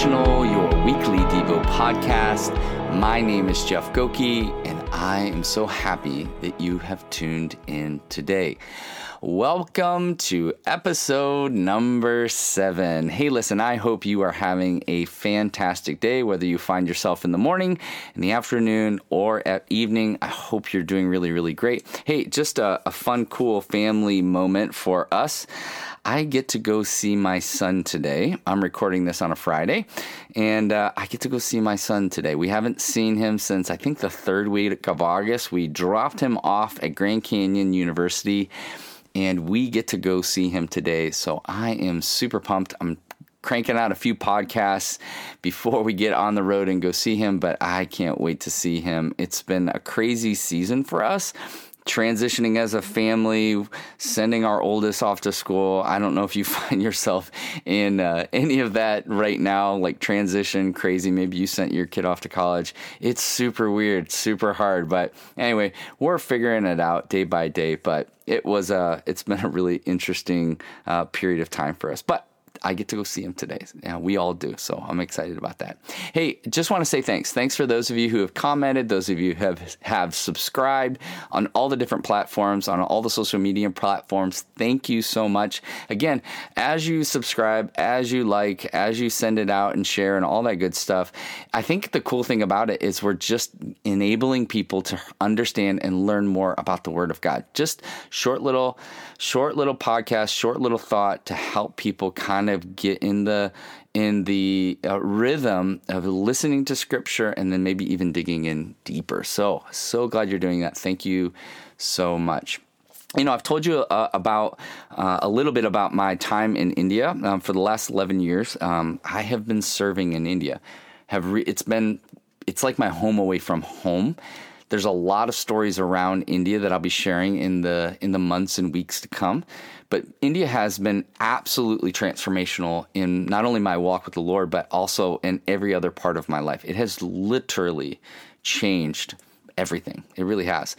Devotional, your weekly Devo podcast. My name is Jeff Goki, and I am so happy that you have tuned in today. Welcome to episode number seven. Hey, listen, I hope you are having a fantastic day, whether you find yourself in the morning, in the afternoon, or at evening. I hope you're doing really, really great. Hey, just a, a fun, cool family moment for us. I get to go see my son today. I'm recording this on a Friday, and uh, I get to go see my son today. We haven't seen him since I think the third week of August. We dropped him off at Grand Canyon University, and we get to go see him today. So I am super pumped. I'm cranking out a few podcasts before we get on the road and go see him, but I can't wait to see him. It's been a crazy season for us transitioning as a family, sending our oldest off to school. I don't know if you find yourself in uh, any of that right now, like transition crazy. Maybe you sent your kid off to college. It's super weird, super hard. But anyway, we're figuring it out day by day. But it was a, uh, it's been a really interesting uh, period of time for us. But I get to go see him today. Yeah, we all do. So I'm excited about that. Hey, just want to say thanks. Thanks for those of you who have commented, those of you who have, have subscribed on all the different platforms, on all the social media platforms. Thank you so much. Again, as you subscribe, as you like, as you send it out and share and all that good stuff, I think the cool thing about it is we're just enabling people to understand and learn more about the Word of God. Just short little, short little podcast, short little thought to help people kind of of get in the in the uh, rhythm of listening to scripture and then maybe even digging in deeper. So, so glad you're doing that. Thank you so much. You know, I've told you uh, about uh, a little bit about my time in India. Um, for the last 11 years, um, I have been serving in India. Have re- it's been it's like my home away from home. There's a lot of stories around India that I'll be sharing in the in the months and weeks to come. But India has been absolutely transformational in not only my walk with the Lord, but also in every other part of my life. It has literally changed everything. It really has.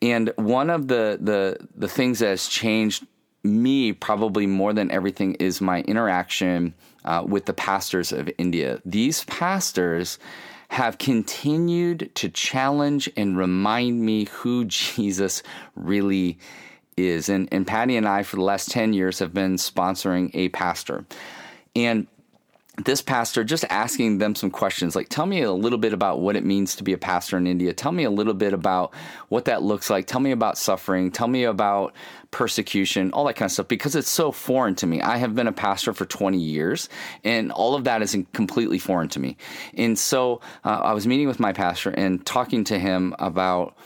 And one of the the the things that has changed me probably more than everything is my interaction uh, with the pastors of India. These pastors have continued to challenge and remind me who Jesus really is. And, and Patty and I, for the last 10 years, have been sponsoring a pastor. And this pastor just asking them some questions like tell me a little bit about what it means to be a pastor in India. Tell me a little bit about what that looks like. Tell me about suffering. Tell me about persecution all that kind of stuff because it's so foreign to me. I have been a pastor for 20 years and all of that is completely foreign to me. And so uh, I was meeting with my pastor and talking to him about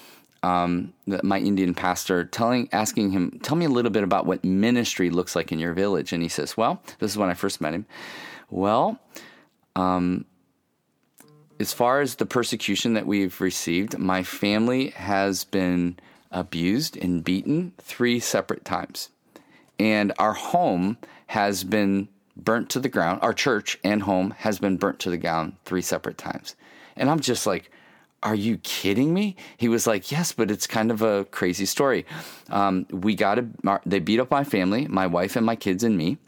um, my Indian pastor, telling, asking him, "Tell me a little bit about what ministry looks like in your village." And he says, "Well, this is when I first met him. Well, um, as far as the persecution that we've received, my family has been abused and beaten three separate times, and our home has been burnt to the ground. Our church and home has been burnt to the ground three separate times." And I'm just like are you kidding me? He was like, Yes, but it's kind of a crazy story. Um, we got a, they beat up my family, my wife and my kids and me,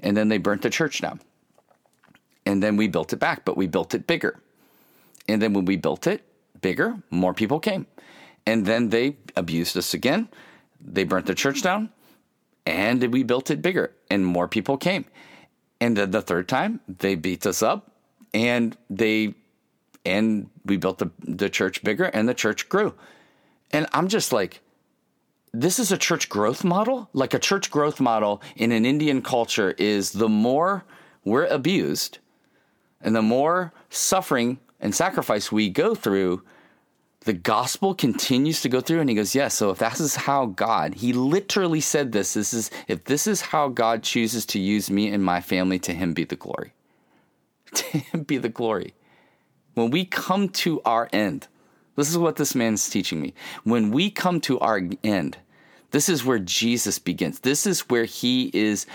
and then they burnt the church down. And then we built it back, but we built it bigger. And then when we built it bigger, more people came. And then they abused us again. They burnt the church down, and we built it bigger, and more people came. And then the third time, they beat us up, and they and we built the, the church bigger and the church grew. And I'm just like, this is a church growth model? Like a church growth model in an Indian culture is the more we're abused and the more suffering and sacrifice we go through, the gospel continues to go through. And he goes, Yes, yeah, so if that is how God, he literally said this, this is if this is how God chooses to use me and my family, to him be the glory. To him be the glory. When we come to our end, this is what this man's teaching me. When we come to our end, this is where Jesus begins. This is where he is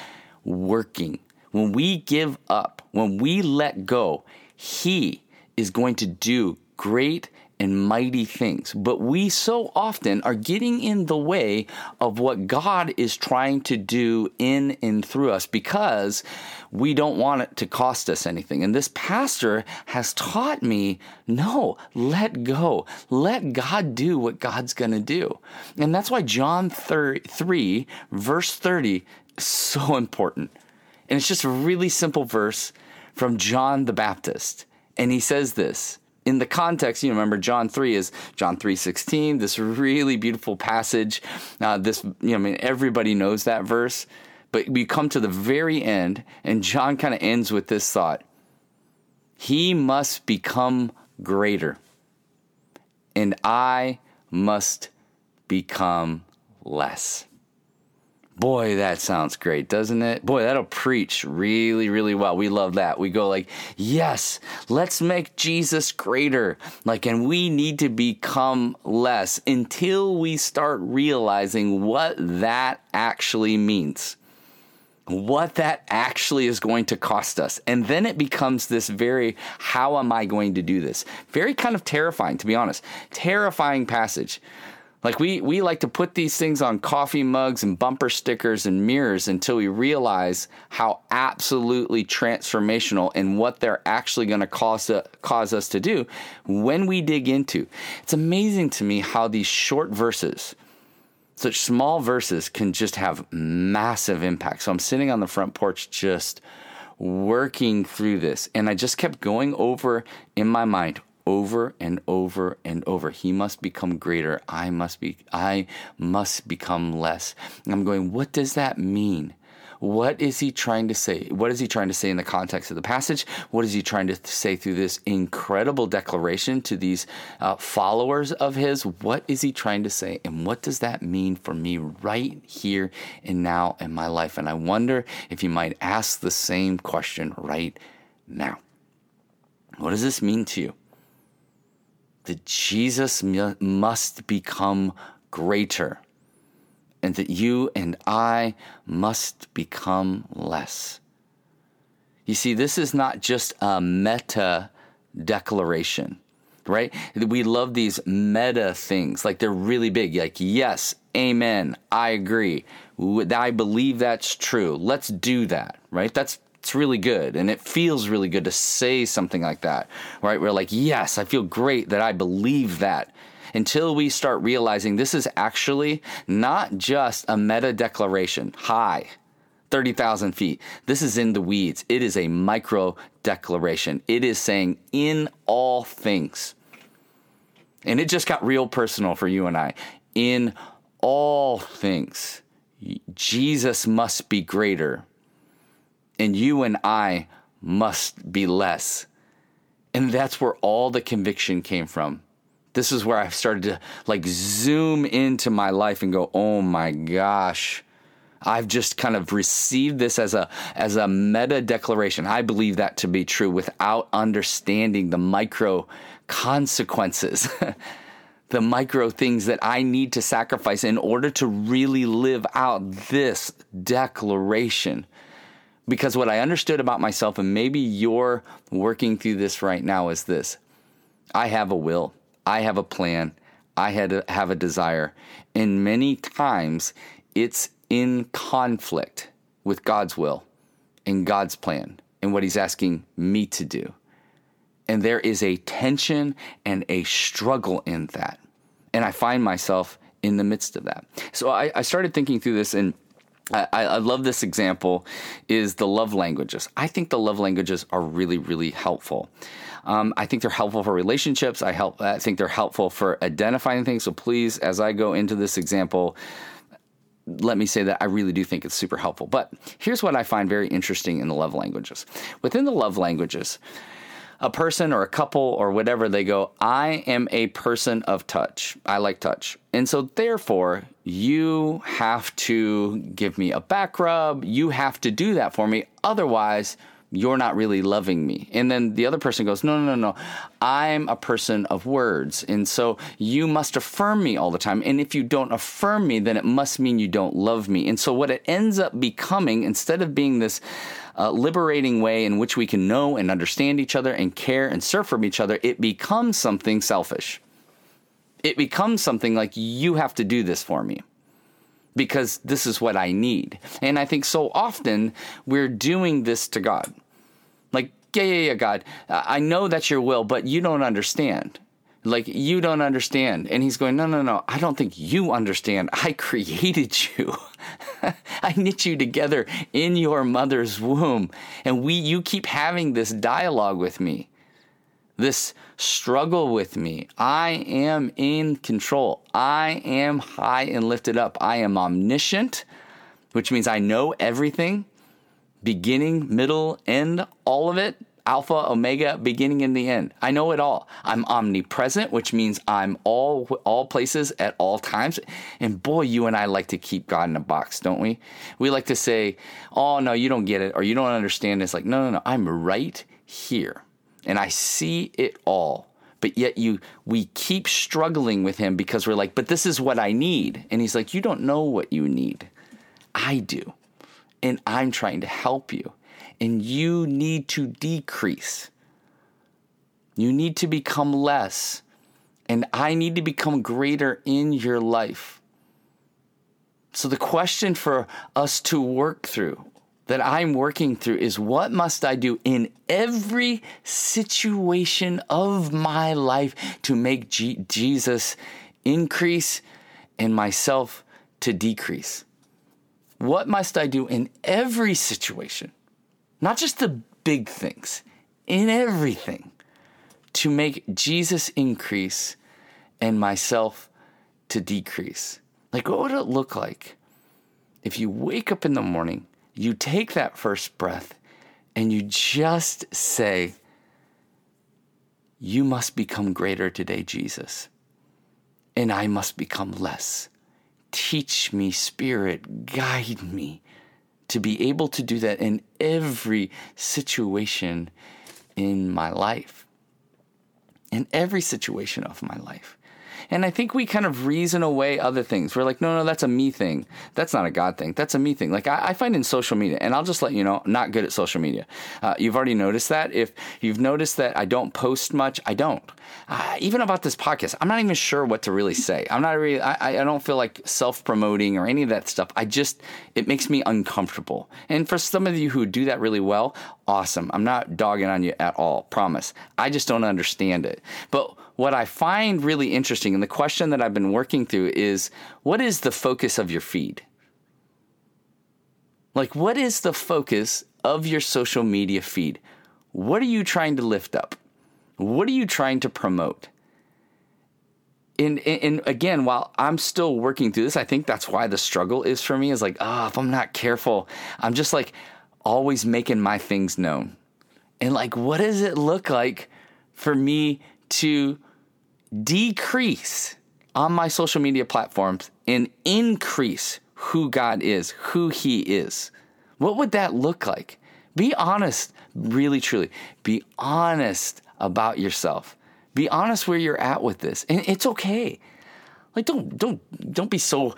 working. When we give up, when we let go, he is going to do great and mighty things. But we so often are getting in the way of what God is trying to do in and through us because we don't want it to cost us anything. And this pastor has taught me no, let go. Let God do what God's going to do. And that's why John 3, verse 30, is so important. And it's just a really simple verse from John the Baptist. And he says this in the context, you remember John 3 is John 3:16, this really beautiful passage. Uh, this, you know, I mean, everybody knows that verse, but we come to the very end, and John kind of ends with this thought: He must become greater, and I must become less. Boy, that sounds great, doesn't it? Boy, that'll preach really, really well. We love that. We go like, yes, let's make Jesus greater. Like, and we need to become less until we start realizing what that actually means. What that actually is going to cost us. And then it becomes this very, how am I going to do this? Very kind of terrifying, to be honest. Terrifying passage like we we like to put these things on coffee mugs and bumper stickers and mirrors until we realize how absolutely transformational and what they're actually going to cause uh, cause us to do when we dig into. It's amazing to me how these short verses such small verses can just have massive impact. So I'm sitting on the front porch just working through this and I just kept going over in my mind over and over and over. He must become greater. I must be I must become less. And I'm going, what does that mean? What is he trying to say? What is he trying to say in the context of the passage? What is he trying to say through this incredible declaration to these uh, followers of his? What is he trying to say? And what does that mean for me right here and now in my life? And I wonder if you might ask the same question right now. What does this mean to you? That Jesus must become greater and that you and I must become less. You see, this is not just a meta declaration, right? We love these meta things, like they're really big, like, yes, amen, I agree, I believe that's true, let's do that, right? That's it's really good and it feels really good to say something like that, right? We're like, yes, I feel great that I believe that. Until we start realizing this is actually not just a meta declaration, high, 30,000 feet. This is in the weeds. It is a micro declaration. It is saying, in all things. And it just got real personal for you and I. In all things, Jesus must be greater and you and I must be less. And that's where all the conviction came from. This is where I started to like zoom into my life and go, "Oh my gosh, I've just kind of received this as a as a meta declaration. I believe that to be true without understanding the micro consequences." the micro things that I need to sacrifice in order to really live out this declaration because what I understood about myself, and maybe you're working through this right now, is this I have a will, I have a plan, I had have a desire. And many times it's in conflict with God's will and God's plan and what He's asking me to do. And there is a tension and a struggle in that. And I find myself in the midst of that. So I, I started thinking through this and I, I, love this example is the love languages. I think the love languages are really, really helpful. Um, I think they're helpful for relationships. I help. I think they're helpful for identifying things. So please, as I go into this example, let me say that I really do think it's super helpful. But here's what I find very interesting in the love languages. Within the love languages, a person or a couple or whatever, they go, I am a person of touch. I like touch. And so, therefore, you have to give me a back rub. You have to do that for me. Otherwise, you're not really loving me. And then the other person goes, No, no, no, no. I'm a person of words. And so you must affirm me all the time. And if you don't affirm me, then it must mean you don't love me. And so what it ends up becoming, instead of being this uh, liberating way in which we can know and understand each other and care and serve from each other, it becomes something selfish. it becomes something like you have to do this for me because this is what I need. And I think so often we're doing this to God. Like, yeah, yeah, yeah, God, I know that's your will, but you don't understand. Like, you don't understand. And he's going, no, no, no, I don't think you understand. I created you. I knit you together in your mother's womb. And we, you keep having this dialogue with me this struggle with me. I am in control. I am high and lifted up. I am omniscient, which means I know everything beginning, middle, end, all of it. Alpha, Omega, beginning and the end. I know it all. I'm omnipresent, which means I'm all all places at all times. And boy, you and I like to keep God in a box, don't we? We like to say, "Oh no, you don't get it," or "You don't understand." It's like, no, no, no. I'm right here and I see it all. But yet you we keep struggling with him because we're like, but this is what I need. And he's like, you don't know what you need. I do. And I'm trying to help you. And you need to decrease. You need to become less. And I need to become greater in your life. So, the question for us to work through that I'm working through is what must I do in every situation of my life to make G- Jesus increase and myself to decrease? What must I do in every situation? Not just the big things, in everything to make Jesus increase and myself to decrease. Like, what would it look like if you wake up in the morning you take that first breath and you just say, You must become greater today, Jesus, and I must become less. Teach me, Spirit, guide me to be able to do that in every situation in my life. In every situation of my life. And I think we kind of reason away other things. We're like, no, no, that's a me thing. That's not a God thing. That's a me thing. Like I, I find in social media, and I'll just let you know, not good at social media. Uh, you've already noticed that. If you've noticed that I don't post much, I don't. Uh, even about this podcast, I'm not even sure what to really say. I'm not really, I, I don't feel like self promoting or any of that stuff. I just, it makes me uncomfortable. And for some of you who do that really well, awesome. I'm not dogging on you at all, promise. I just don't understand it. But what I find really interesting, and the question that I've been working through is what is the focus of your feed? Like, what is the focus of your social media feed? What are you trying to lift up? What are you trying to promote? And, and, again, while I'm still working through this, I think that's why the struggle is for me is like, ah, oh, if I'm not careful, I'm just like always making my things known. And like, what does it look like for me to decrease on my social media platforms and increase who God is, who He is. What would that look like? Be honest, really, truly. Be honest about yourself. Be honest where you're at with this. And it's okay. Like don't don't don't be so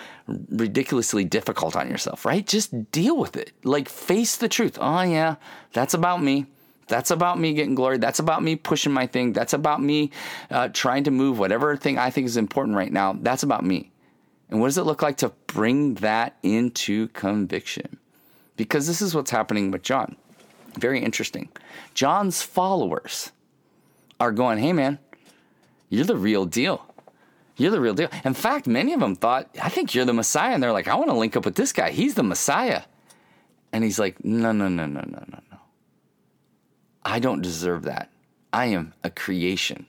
ridiculously difficult on yourself, right? Just deal with it. Like face the truth. Oh yeah, that's about me. That's about me getting glory. That's about me pushing my thing. That's about me uh, trying to move whatever thing I think is important right now. That's about me. And what does it look like to bring that into conviction? Because this is what's happening with John. Very interesting. John's followers are going, hey, man, you're the real deal. You're the real deal. In fact, many of them thought, I think you're the Messiah. And they're like, I want to link up with this guy. He's the Messiah. And he's like, no, no, no, no, no, no, no. I don't deserve that. I am a creation.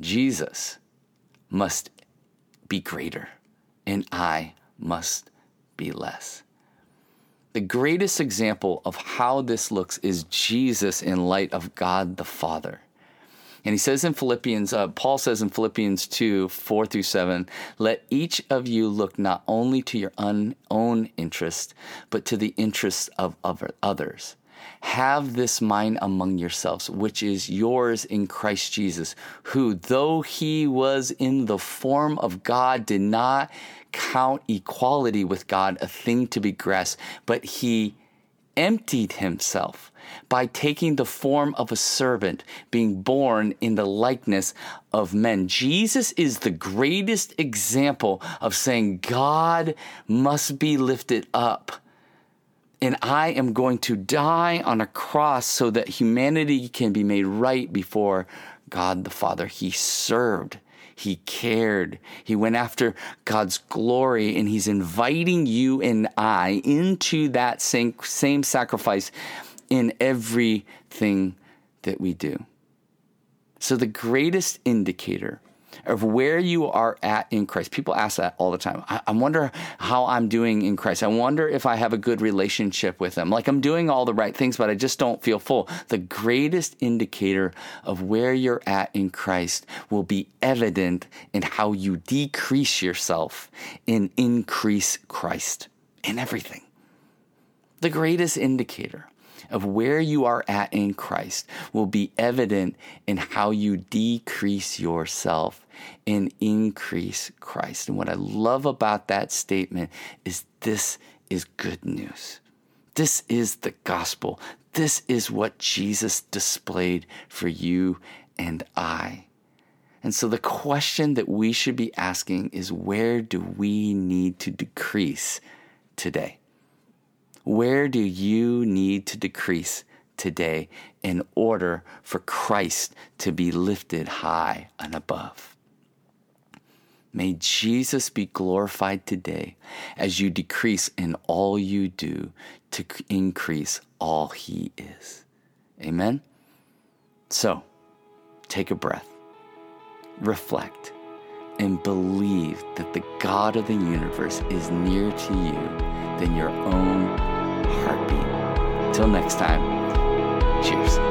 Jesus must be greater, and I must be less. The greatest example of how this looks is Jesus in light of God the Father. And he says in Philippians, uh, Paul says in Philippians 2 4 through 7, let each of you look not only to your own interest, but to the interests of other- others. Have this mind among yourselves, which is yours in Christ Jesus, who, though he was in the form of God, did not count equality with God a thing to be grasped, but he emptied himself by taking the form of a servant, being born in the likeness of men. Jesus is the greatest example of saying God must be lifted up. And I am going to die on a cross so that humanity can be made right before God the Father. He served. He cared. He went after God's glory, and He's inviting you and I into that same, same sacrifice in everything that we do. So, the greatest indicator of where you are at in Christ. People ask that all the time. I, I, wonder how I'm doing in Christ. I wonder if I have a good relationship with Him. Like I'm doing all the right things, but I just don't feel full. The greatest indicator of where you're at in Christ will be evident in how you decrease yourself and increase Christ in everything. The greatest indicator of where you are at in Christ will be evident in how you decrease yourself and increase Christ. And what I love about that statement is this is good news. This is the gospel. This is what Jesus displayed for you and I. And so the question that we should be asking is where do we need to decrease today? Where do you need to decrease today in order for Christ to be lifted high and above? May Jesus be glorified today as you decrease in all you do to increase all he is. Amen? So, take a breath, reflect, and believe that the God of the universe is nearer to you than your own heartbeat. Till next time, cheers.